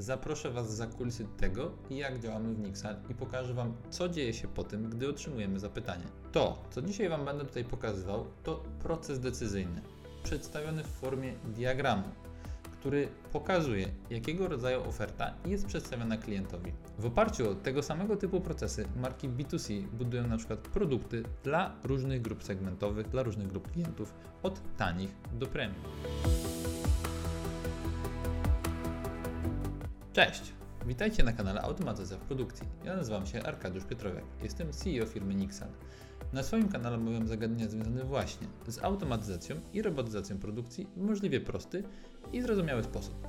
zaproszę Was za kulisy tego, jak działamy w Nixal i pokażę Wam, co dzieje się po tym, gdy otrzymujemy zapytanie. To, co dzisiaj Wam będę tutaj pokazywał, to proces decyzyjny, przedstawiony w formie diagramu, który pokazuje, jakiego rodzaju oferta jest przedstawiona klientowi. W oparciu o tego samego typu procesy marki B2C budują na przykład produkty dla różnych grup segmentowych, dla różnych grup klientów, od tanich do premium. Cześć! Witajcie na kanale Automatyzacja w Produkcji. Ja nazywam się Arkadiusz Pietrowiak. Jestem CEO firmy Nixal. Na swoim kanale omawiam zagadnienia związane właśnie z automatyzacją i robotyzacją produkcji w możliwie prosty i zrozumiały sposób.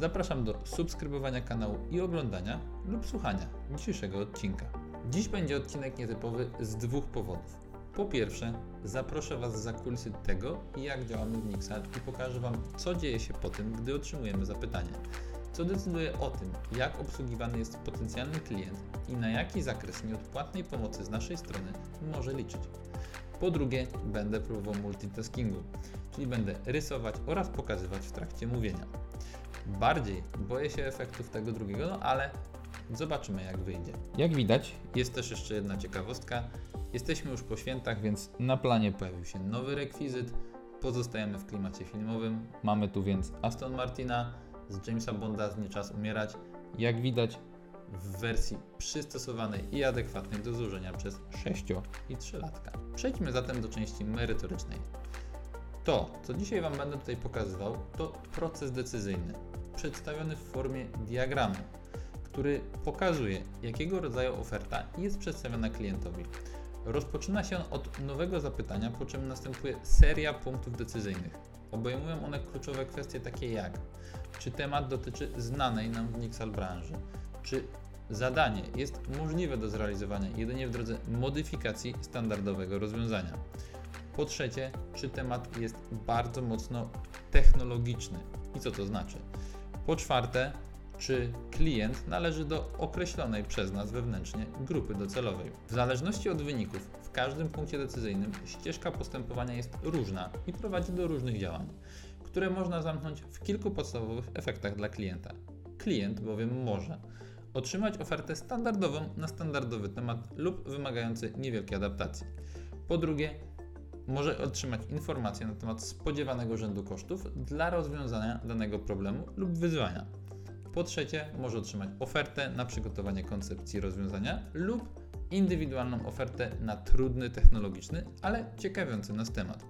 Zapraszam do subskrybowania kanału i oglądania lub słuchania dzisiejszego odcinka. Dziś będzie odcinek nietypowy z dwóch powodów. Po pierwsze, zaproszę Was za kulisy tego, jak działamy w Nixal i pokażę Wam, co dzieje się po tym, gdy otrzymujemy zapytanie co decyduje o tym, jak obsługiwany jest potencjalny klient i na jaki zakres nieodpłatnej pomocy z naszej strony może liczyć. Po drugie, będę próbował multitaskingu, czyli będę rysować oraz pokazywać w trakcie mówienia. Bardziej boję się efektów tego drugiego, no ale zobaczymy jak wyjdzie. Jak widać, jest też jeszcze jedna ciekawostka. Jesteśmy już po świętach, więc na planie pojawił się nowy rekwizyt. Pozostajemy w klimacie filmowym. Mamy tu więc Aston Martina, z Jamesa Bonda z Nie Czas Umierać, jak widać w wersji przystosowanej i adekwatnej do zużenia przez 6 i 3 latka. Przejdźmy zatem do części merytorycznej. To, co dzisiaj Wam będę tutaj pokazywał, to proces decyzyjny, przedstawiony w formie diagramu, który pokazuje, jakiego rodzaju oferta jest przedstawiona klientowi. Rozpoczyna się on od nowego zapytania, po czym następuje seria punktów decyzyjnych. Obejmują one kluczowe kwestie takie jak czy temat dotyczy znanej nam w Nixal branży, czy zadanie jest możliwe do zrealizowania jedynie w drodze modyfikacji standardowego rozwiązania. Po trzecie, czy temat jest bardzo mocno technologiczny i co to znaczy. Po czwarte, czy klient należy do określonej przez nas wewnętrznie grupy docelowej. W zależności od wyników, w każdym punkcie decyzyjnym ścieżka postępowania jest różna i prowadzi do różnych działań które można zamknąć w kilku podstawowych efektach dla klienta. Klient bowiem może otrzymać ofertę standardową na standardowy temat lub wymagający niewielkiej adaptacji. Po drugie, może otrzymać informacje na temat spodziewanego rzędu kosztów dla rozwiązania danego problemu lub wyzwania. Po trzecie, może otrzymać ofertę na przygotowanie koncepcji rozwiązania lub indywidualną ofertę na trudny technologiczny, ale ciekawiący nas temat.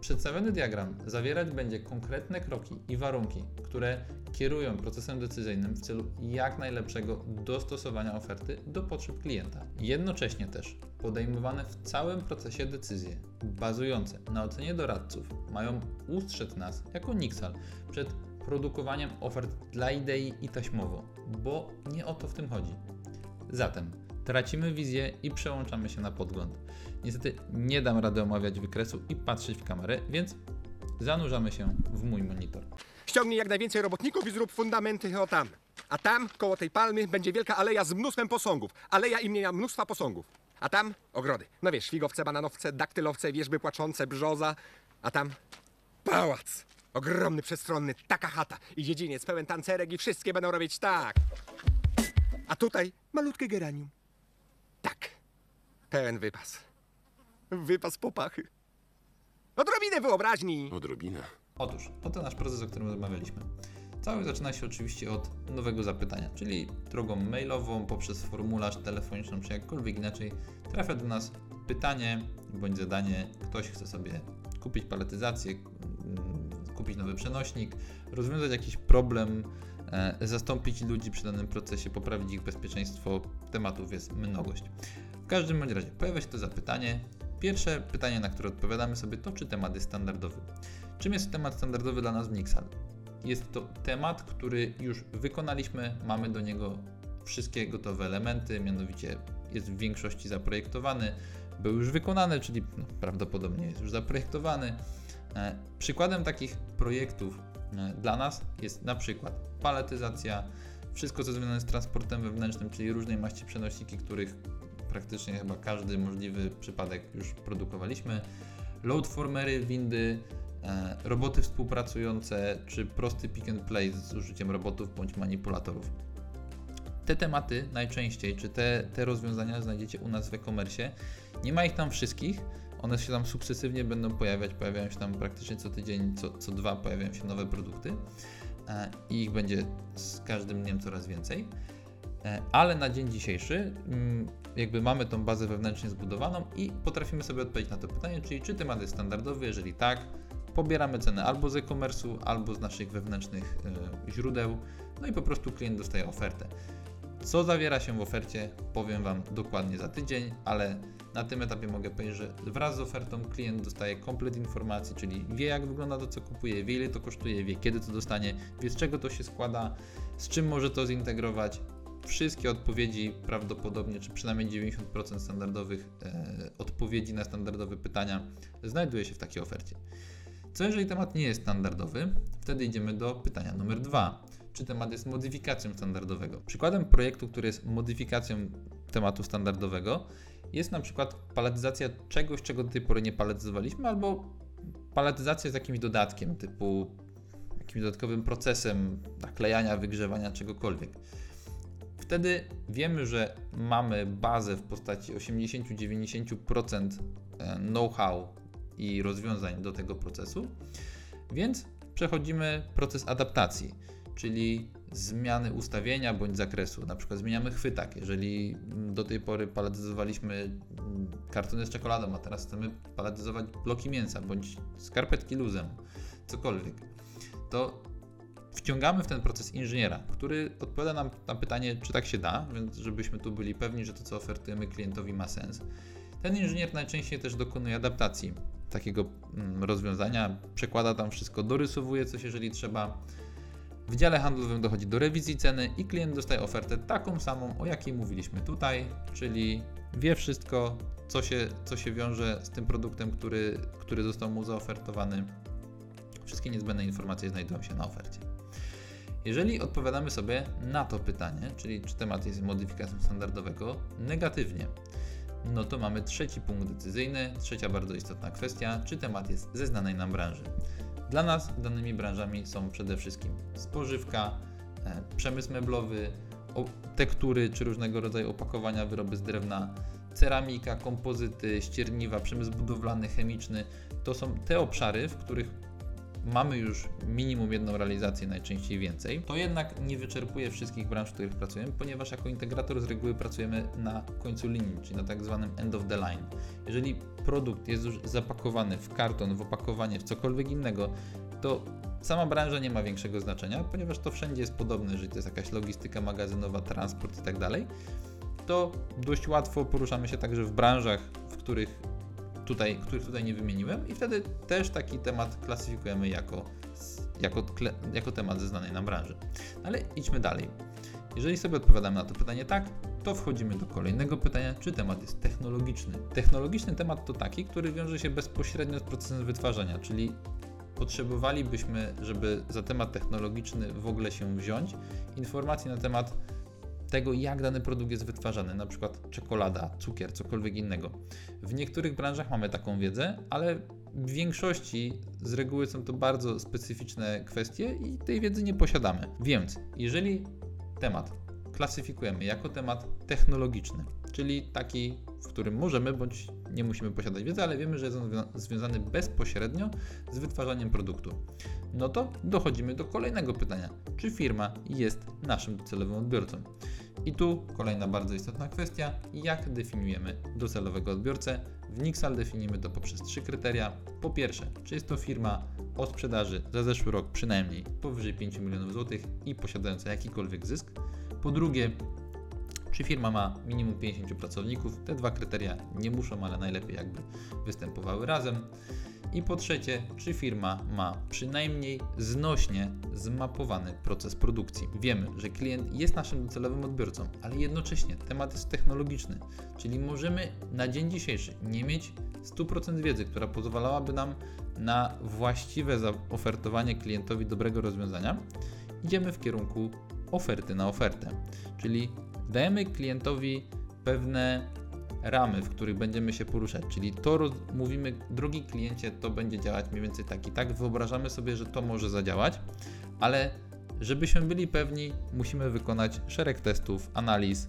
Przedstawiony diagram zawierać będzie konkretne kroki i warunki, które kierują procesem decyzyjnym w celu jak najlepszego dostosowania oferty do potrzeb klienta. Jednocześnie też podejmowane w całym procesie decyzje bazujące na ocenie doradców mają ustrzec nas jako Nixal przed produkowaniem ofert dla idei i taśmowo, bo nie o to w tym chodzi. Zatem tracimy wizję i przełączamy się na podgląd. Niestety nie dam rady omawiać wykresu i patrzeć w kamerę, więc zanurzamy się w mój monitor. Ściągnij jak najwięcej robotników i zrób fundamenty o tam. A tam, koło tej palmy, będzie wielka aleja z mnóstwem posągów. Aleja imienia mnóstwa posągów. A tam ogrody. No wiesz, figowce, bananowce, daktylowce, wierzby płaczące, brzoza. A tam pałac. Ogromny, przestronny, taka chata. I dziedziniec pełen tancerek i wszystkie będą robić tak. A tutaj malutkie geranium. Tak. Pełen wypas. Wypas popachy. Odrobinę wyobraźni. Odrobina. Otóż, oto nasz proces, o którym rozmawialiśmy. Cały zaczyna się oczywiście od nowego zapytania, czyli drogą mailową, poprzez formularz telefoniczny, czy jakkolwiek inaczej trafia do nas pytanie bądź zadanie. Ktoś chce sobie kupić paletyzację, kupić nowy przenośnik, rozwiązać jakiś problem, e, zastąpić ludzi przy danym procesie, poprawić ich bezpieczeństwo. Tematów jest mnogość. W każdym bądź razie pojawia się to zapytanie. Pierwsze pytanie, na które odpowiadamy sobie, to czy temat jest standardowy. Czym jest temat standardowy dla nas w Nixal? Jest to temat, który już wykonaliśmy, mamy do niego wszystkie gotowe elementy, mianowicie jest w większości zaprojektowany, był już wykonany, czyli no, prawdopodobnie jest już zaprojektowany. E, przykładem takich projektów e, dla nas jest na przykład paletyzacja, wszystko co związane z transportem wewnętrznym, czyli różnej maści przenosiki, których praktycznie chyba każdy możliwy przypadek już produkowaliśmy. Loadformery, windy, e, roboty współpracujące, czy prosty pick and play z użyciem robotów bądź manipulatorów. Te tematy najczęściej, czy te, te rozwiązania znajdziecie u nas w e-commerce. Nie ma ich tam wszystkich, one się tam sukcesywnie będą pojawiać, pojawiają się tam praktycznie co tydzień, co, co dwa pojawiają się nowe produkty e, i ich będzie z każdym dniem coraz więcej. E, ale na dzień dzisiejszy mm, jakby mamy tą bazę wewnętrznie zbudowaną i potrafimy sobie odpowiedzieć na to pytanie, czyli czy temat jest standardowy, jeżeli tak, pobieramy cenę albo z e-commerce'u, albo z naszych wewnętrznych e, źródeł, no i po prostu klient dostaje ofertę. Co zawiera się w ofercie, powiem Wam dokładnie za tydzień, ale na tym etapie mogę powiedzieć, że wraz z ofertą klient dostaje komplet informacji, czyli wie jak wygląda to, co kupuje, wie ile to kosztuje, wie kiedy to dostanie, wie z czego to się składa, z czym może to zintegrować. Wszystkie odpowiedzi prawdopodobnie, czy przynajmniej 90% standardowych e, odpowiedzi na standardowe pytania znajduje się w takiej ofercie. Co jeżeli temat nie jest standardowy? Wtedy idziemy do pytania numer dwa. Czy temat jest modyfikacją standardowego? Przykładem projektu, który jest modyfikacją tematu standardowego, jest na przykład paletyzacja czegoś, czego do tej pory nie paletyzowaliśmy, albo paletyzacja z jakimś dodatkiem, typu jakimś dodatkowym procesem naklejania, wygrzewania czegokolwiek. Wtedy wiemy, że mamy bazę w postaci 80-90% e, know-how i rozwiązań do tego procesu, więc przechodzimy proces adaptacji, czyli zmiany ustawienia bądź zakresu. Na przykład zmieniamy chwytak. Jeżeli do tej pory paletyzowaliśmy kartony z czekoladą, a teraz chcemy paletyzować bloki mięsa bądź skarpetki luzem, cokolwiek, to wciągamy w ten proces inżyniera, który odpowiada nam na pytanie, czy tak się da, więc żebyśmy tu byli pewni, że to, co ofertujemy klientowi, ma sens. Ten inżynier najczęściej też dokonuje adaptacji takiego mm, rozwiązania, przekłada tam wszystko, dorysowuje coś, jeżeli trzeba. W dziale handlowym dochodzi do rewizji ceny i klient dostaje ofertę taką samą, o jakiej mówiliśmy tutaj, czyli wie wszystko, co się, co się wiąże z tym produktem, który, który został mu zaofertowany. Wszystkie niezbędne informacje znajdują się na ofercie. Jeżeli odpowiadamy sobie na to pytanie, czyli czy temat jest modyfikacją standardowego, negatywnie, no to mamy trzeci punkt decyzyjny, trzecia bardzo istotna kwestia, czy temat jest ze znanej nam branży. Dla nas danymi branżami są przede wszystkim spożywka, e, przemysł meblowy, tektury czy różnego rodzaju opakowania, wyroby z drewna, ceramika, kompozyty, ścierniwa, przemysł budowlany, chemiczny. To są te obszary, w których mamy już minimum jedną realizację, najczęściej więcej, to jednak nie wyczerpuje wszystkich branż, w których pracujemy, ponieważ jako integrator z reguły pracujemy na końcu linii, czyli na tak zwanym end of the line. Jeżeli produkt jest już zapakowany w karton, w opakowanie, w cokolwiek innego, to sama branża nie ma większego znaczenia, ponieważ to wszędzie jest podobne, jeżeli to jest jakaś logistyka magazynowa, transport i tak dalej, to dość łatwo poruszamy się także w branżach, w których tutaj, tutaj nie wymieniłem i wtedy też taki temat klasyfikujemy jako, jako, jako temat ze znanej nam branży. Ale idźmy dalej. Jeżeli sobie odpowiadamy na to pytanie tak, to wchodzimy do kolejnego pytania, czy temat jest technologiczny. Technologiczny temat to taki, który wiąże się bezpośrednio z procesem wytwarzania, czyli potrzebowalibyśmy, żeby za temat technologiczny w ogóle się wziąć, informacji na temat tego, jak dany produkt jest wytwarzany, na przykład czekolada, cukier, cokolwiek innego. W niektórych branżach mamy taką wiedzę, ale w większości z reguły są to bardzo specyficzne kwestie i tej wiedzy nie posiadamy. Więc jeżeli temat klasyfikujemy jako temat technologiczny, czyli taki, w którym możemy bądź nie musimy posiadać wiedzy, ale wiemy, że jest on związany bezpośrednio z wytwarzaniem produktu. No to dochodzimy do kolejnego pytania: czy firma jest naszym docelowym odbiorcą? I tu kolejna bardzo istotna kwestia, jak definiujemy docelowego odbiorcę. W Nixal definiujemy to poprzez trzy kryteria. Po pierwsze, czy jest to firma o sprzedaży za zeszły rok przynajmniej powyżej 5 milionów złotych i posiadająca jakikolwiek zysk. Po drugie, czy firma ma minimum 50 pracowników? Te dwa kryteria nie muszą, ale najlepiej jakby występowały razem. I po trzecie, czy firma ma przynajmniej znośnie zmapowany proces produkcji. Wiemy, że klient jest naszym docelowym odbiorcą, ale jednocześnie temat jest technologiczny, czyli możemy na dzień dzisiejszy nie mieć 100% wiedzy, która pozwalałaby nam na właściwe zaofertowanie klientowi dobrego rozwiązania. Idziemy w kierunku oferty na ofertę, czyli dajemy klientowi pewne ramy, w których będziemy się poruszać, czyli to mówimy, drogi kliencie, to będzie działać mniej więcej tak i tak, wyobrażamy sobie, że to może zadziałać, ale żebyśmy byli pewni, musimy wykonać szereg testów, analiz,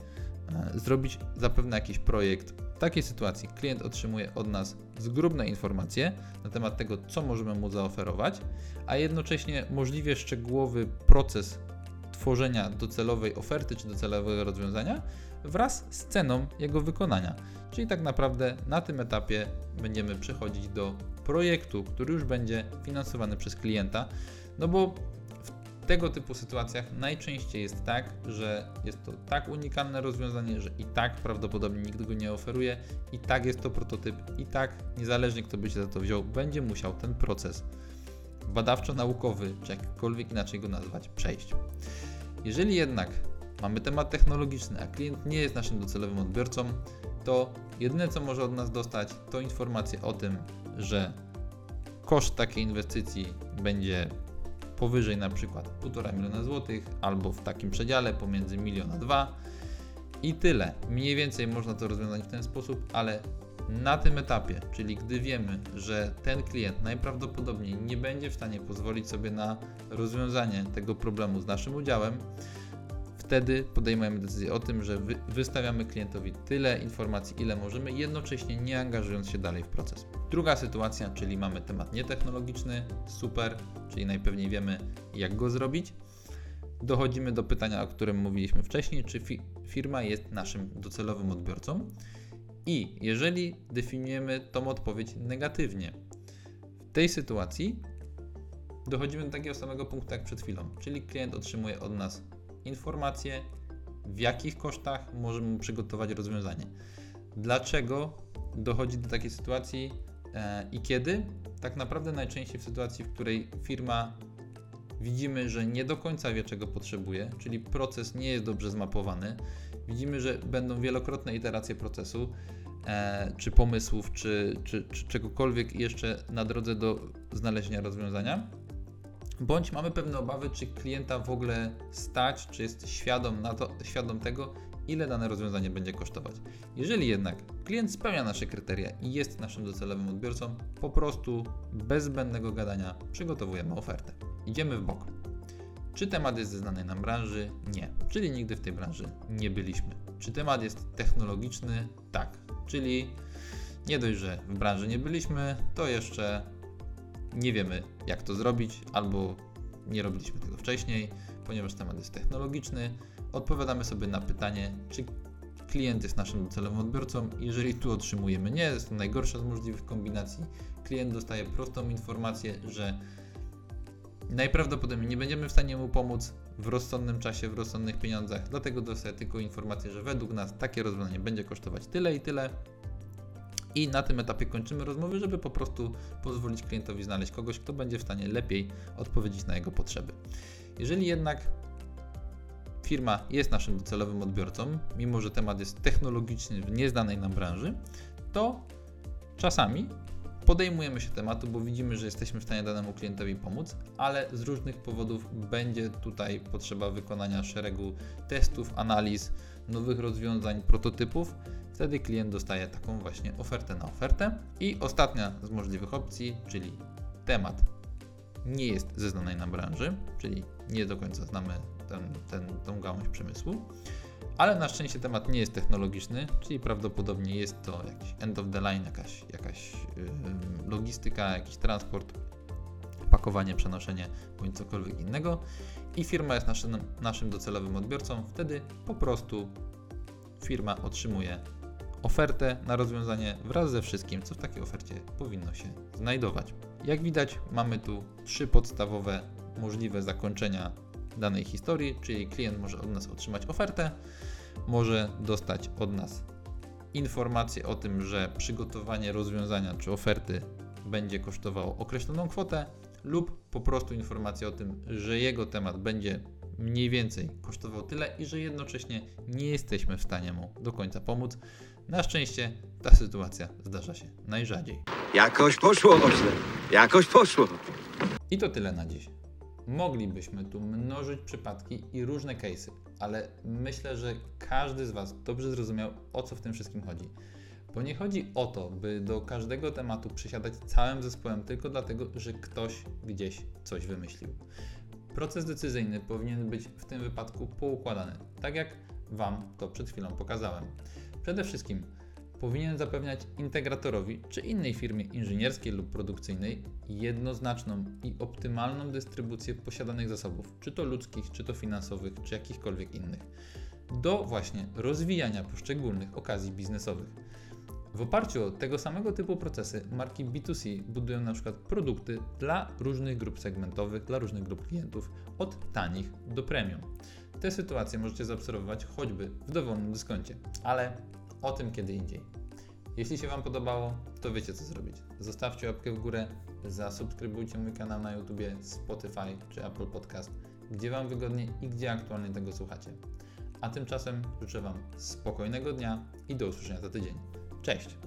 e, zrobić zapewne jakiś projekt. W takiej sytuacji klient otrzymuje od nas zgrubne informacje na temat tego, co możemy mu zaoferować, a jednocześnie możliwie szczegółowy proces tworzenia docelowej oferty czy docelowego rozwiązania wraz z ceną jego wykonania. Czyli tak naprawdę na tym etapie będziemy przechodzić do projektu, który już będzie finansowany przez klienta, no bo w tego typu sytuacjach najczęściej jest tak, że jest to tak unikalne rozwiązanie, że i tak prawdopodobnie nikt go nie oferuje, i tak jest to prototyp, i tak niezależnie kto by się za to wziął, będzie musiał ten proces badawczo-naukowy, czy jakkolwiek inaczej go nazwać, przejść. Jeżeli jednak mamy temat technologiczny, a klient nie jest naszym docelowym odbiorcą, to jedyne co może od nas dostać to informacje o tym, że koszt takiej inwestycji będzie powyżej na przykład 1,5 miliona złotych albo w takim przedziale pomiędzy milion a dwa i tyle. Mniej więcej można to rozwiązać w ten sposób, ale na tym etapie, czyli gdy wiemy, że ten klient najprawdopodobniej nie będzie w stanie pozwolić sobie na rozwiązanie tego problemu z naszym udziałem, wtedy podejmujemy decyzję o tym, że wy, wystawiamy klientowi tyle informacji, ile możemy, jednocześnie nie angażując się dalej w proces. Druga sytuacja, czyli mamy temat nietechnologiczny, super, czyli najpewniej wiemy, jak go zrobić. Dochodzimy do pytania, o którym mówiliśmy wcześniej, czy fi firma jest naszym docelowym odbiorcą. I jeżeli definiujemy tą odpowiedź negatywnie, w tej sytuacji dochodzimy do takiego samego punktu jak przed chwilą, czyli klient otrzymuje od nas informacje, w jakich kosztach możemy przygotować rozwiązanie. Dlaczego dochodzi do takiej sytuacji e, i kiedy? Tak naprawdę najczęściej w sytuacji, w której firma widzimy, że nie do końca wie, czego potrzebuje, czyli proces nie jest dobrze zmapowany. Widzimy, że będą wielokrotne iteracje procesu, e, czy pomysłów, czy, czy, czy czegokolwiek jeszcze na drodze do znalezienia rozwiązania. Bądź mamy pewne obawy, czy klienta w ogóle stać, czy jest świadom, na to, świadom tego, ile dane rozwiązanie będzie kosztować. Jeżeli jednak klient spełnia nasze kryteria i jest naszym docelowym odbiorcą, po prostu bez zbędnego gadania przygotowujemy ofertę. Idziemy w bok. Czy temat jest ze znanej nam branży? Nie, czyli nigdy w tej branży nie byliśmy. Czy temat jest technologiczny? Tak, czyli nie dość, że w branży nie byliśmy, to jeszcze nie wiemy, jak to zrobić, albo nie robiliśmy tego wcześniej, ponieważ temat jest technologiczny. Odpowiadamy sobie na pytanie, czy klient jest naszym docelowym odbiorcą. Jeżeli tu otrzymujemy nie, jest to najgorsza z możliwych kombinacji. Klient dostaje prostą informację, że najprawdopodobniej nie będziemy w stanie mu pomóc w rozsądnym czasie, w rozsądnych pieniądzach, dlatego dostaje tylko informację, że według nas takie rozwiązanie będzie kosztować tyle i tyle. I na tym etapie kończymy rozmowy, żeby po prostu pozwolić klientowi znaleźć kogoś, kto będzie w stanie lepiej odpowiedzieć na jego potrzeby. Jeżeli jednak firma jest naszym docelowym odbiorcą, mimo że temat jest technologiczny w nieznanej nam branży, to czasami podejmujemy się tematu, bo widzimy, że jesteśmy w stanie danemu klientowi pomóc, ale z różnych powodów będzie tutaj potrzeba wykonania szeregu testów, analiz, nowych rozwiązań, prototypów. Wtedy klient dostaje taką właśnie ofertę na ofertę. I ostatnia z możliwych opcji, czyli temat nie jest ze znanej nam branży, czyli nie do końca znamy ten, ten, tą gałąź przemysłu, ale na szczęście temat nie jest technologiczny, czyli prawdopodobnie jest to jakiś end of the line, jakaś, jakaś yy, logistyka, jakiś transport, pakowanie, przenoszenie bądź cokolwiek innego i firma jest naszym, naszym docelowym odbiorcą, wtedy po prostu firma otrzymuje ofertę na rozwiązanie wraz ze wszystkim, co w takiej ofercie powinno się znajdować. Jak widać, mamy tu trzy podstawowe możliwe zakończenia danej historii, czyli klient może od nas otrzymać ofertę, może dostać od nas informację o tym, że przygotowanie rozwiązania czy oferty będzie kosztowało określoną kwotę, lub po prostu informację o tym, że jego temat będzie mniej więcej kosztował tyle i że jednocześnie nie jesteśmy w stanie mu do końca pomóc. Na szczęście ta sytuacja zdarza się najrzadziej. Jakoś poszło, ośle. Jakoś poszło. I to tyle na dziś. Moglibyśmy tu mnożyć przypadki i różne case'y, ale myślę, że każdy z Was dobrze zrozumiał, o co w tym wszystkim chodzi. Bo nie chodzi o to, by do każdego tematu przysiadać całym zespołem tylko dlatego, że ktoś gdzieś coś wymyślił. Proces decyzyjny powinien być w tym wypadku poukładany, tak jak Wam to przed chwilą pokazałem. Przede wszystkim powinien zapewniać integratorowi czy innej firmie inżynierskiej lub produkcyjnej jednoznaczną i optymalną dystrybucję posiadanych zasobów, czy to ludzkich, czy to finansowych, czy jakichkolwiek innych, do właśnie rozwijania poszczególnych okazji biznesowych. W oparciu o tego samego typu procesy marki B2C budują na przykład produkty dla różnych grup segmentowych, dla różnych grup klientów, od tanich do premium. Te sytuacje możecie zaobserwować choćby w dowolnym dyskoncie, ale o tym kiedy indziej. Jeśli się Wam podobało, to wiecie co zrobić. Zostawcie łapkę w górę, zasubskrybujcie mój kanał na YouTube, Spotify czy Apple Podcast, gdzie Wam wygodnie i gdzie aktualnie tego słuchacie. A tymczasem życzę Wam spokojnego dnia i do usłyszenia za tydzień. Cześć!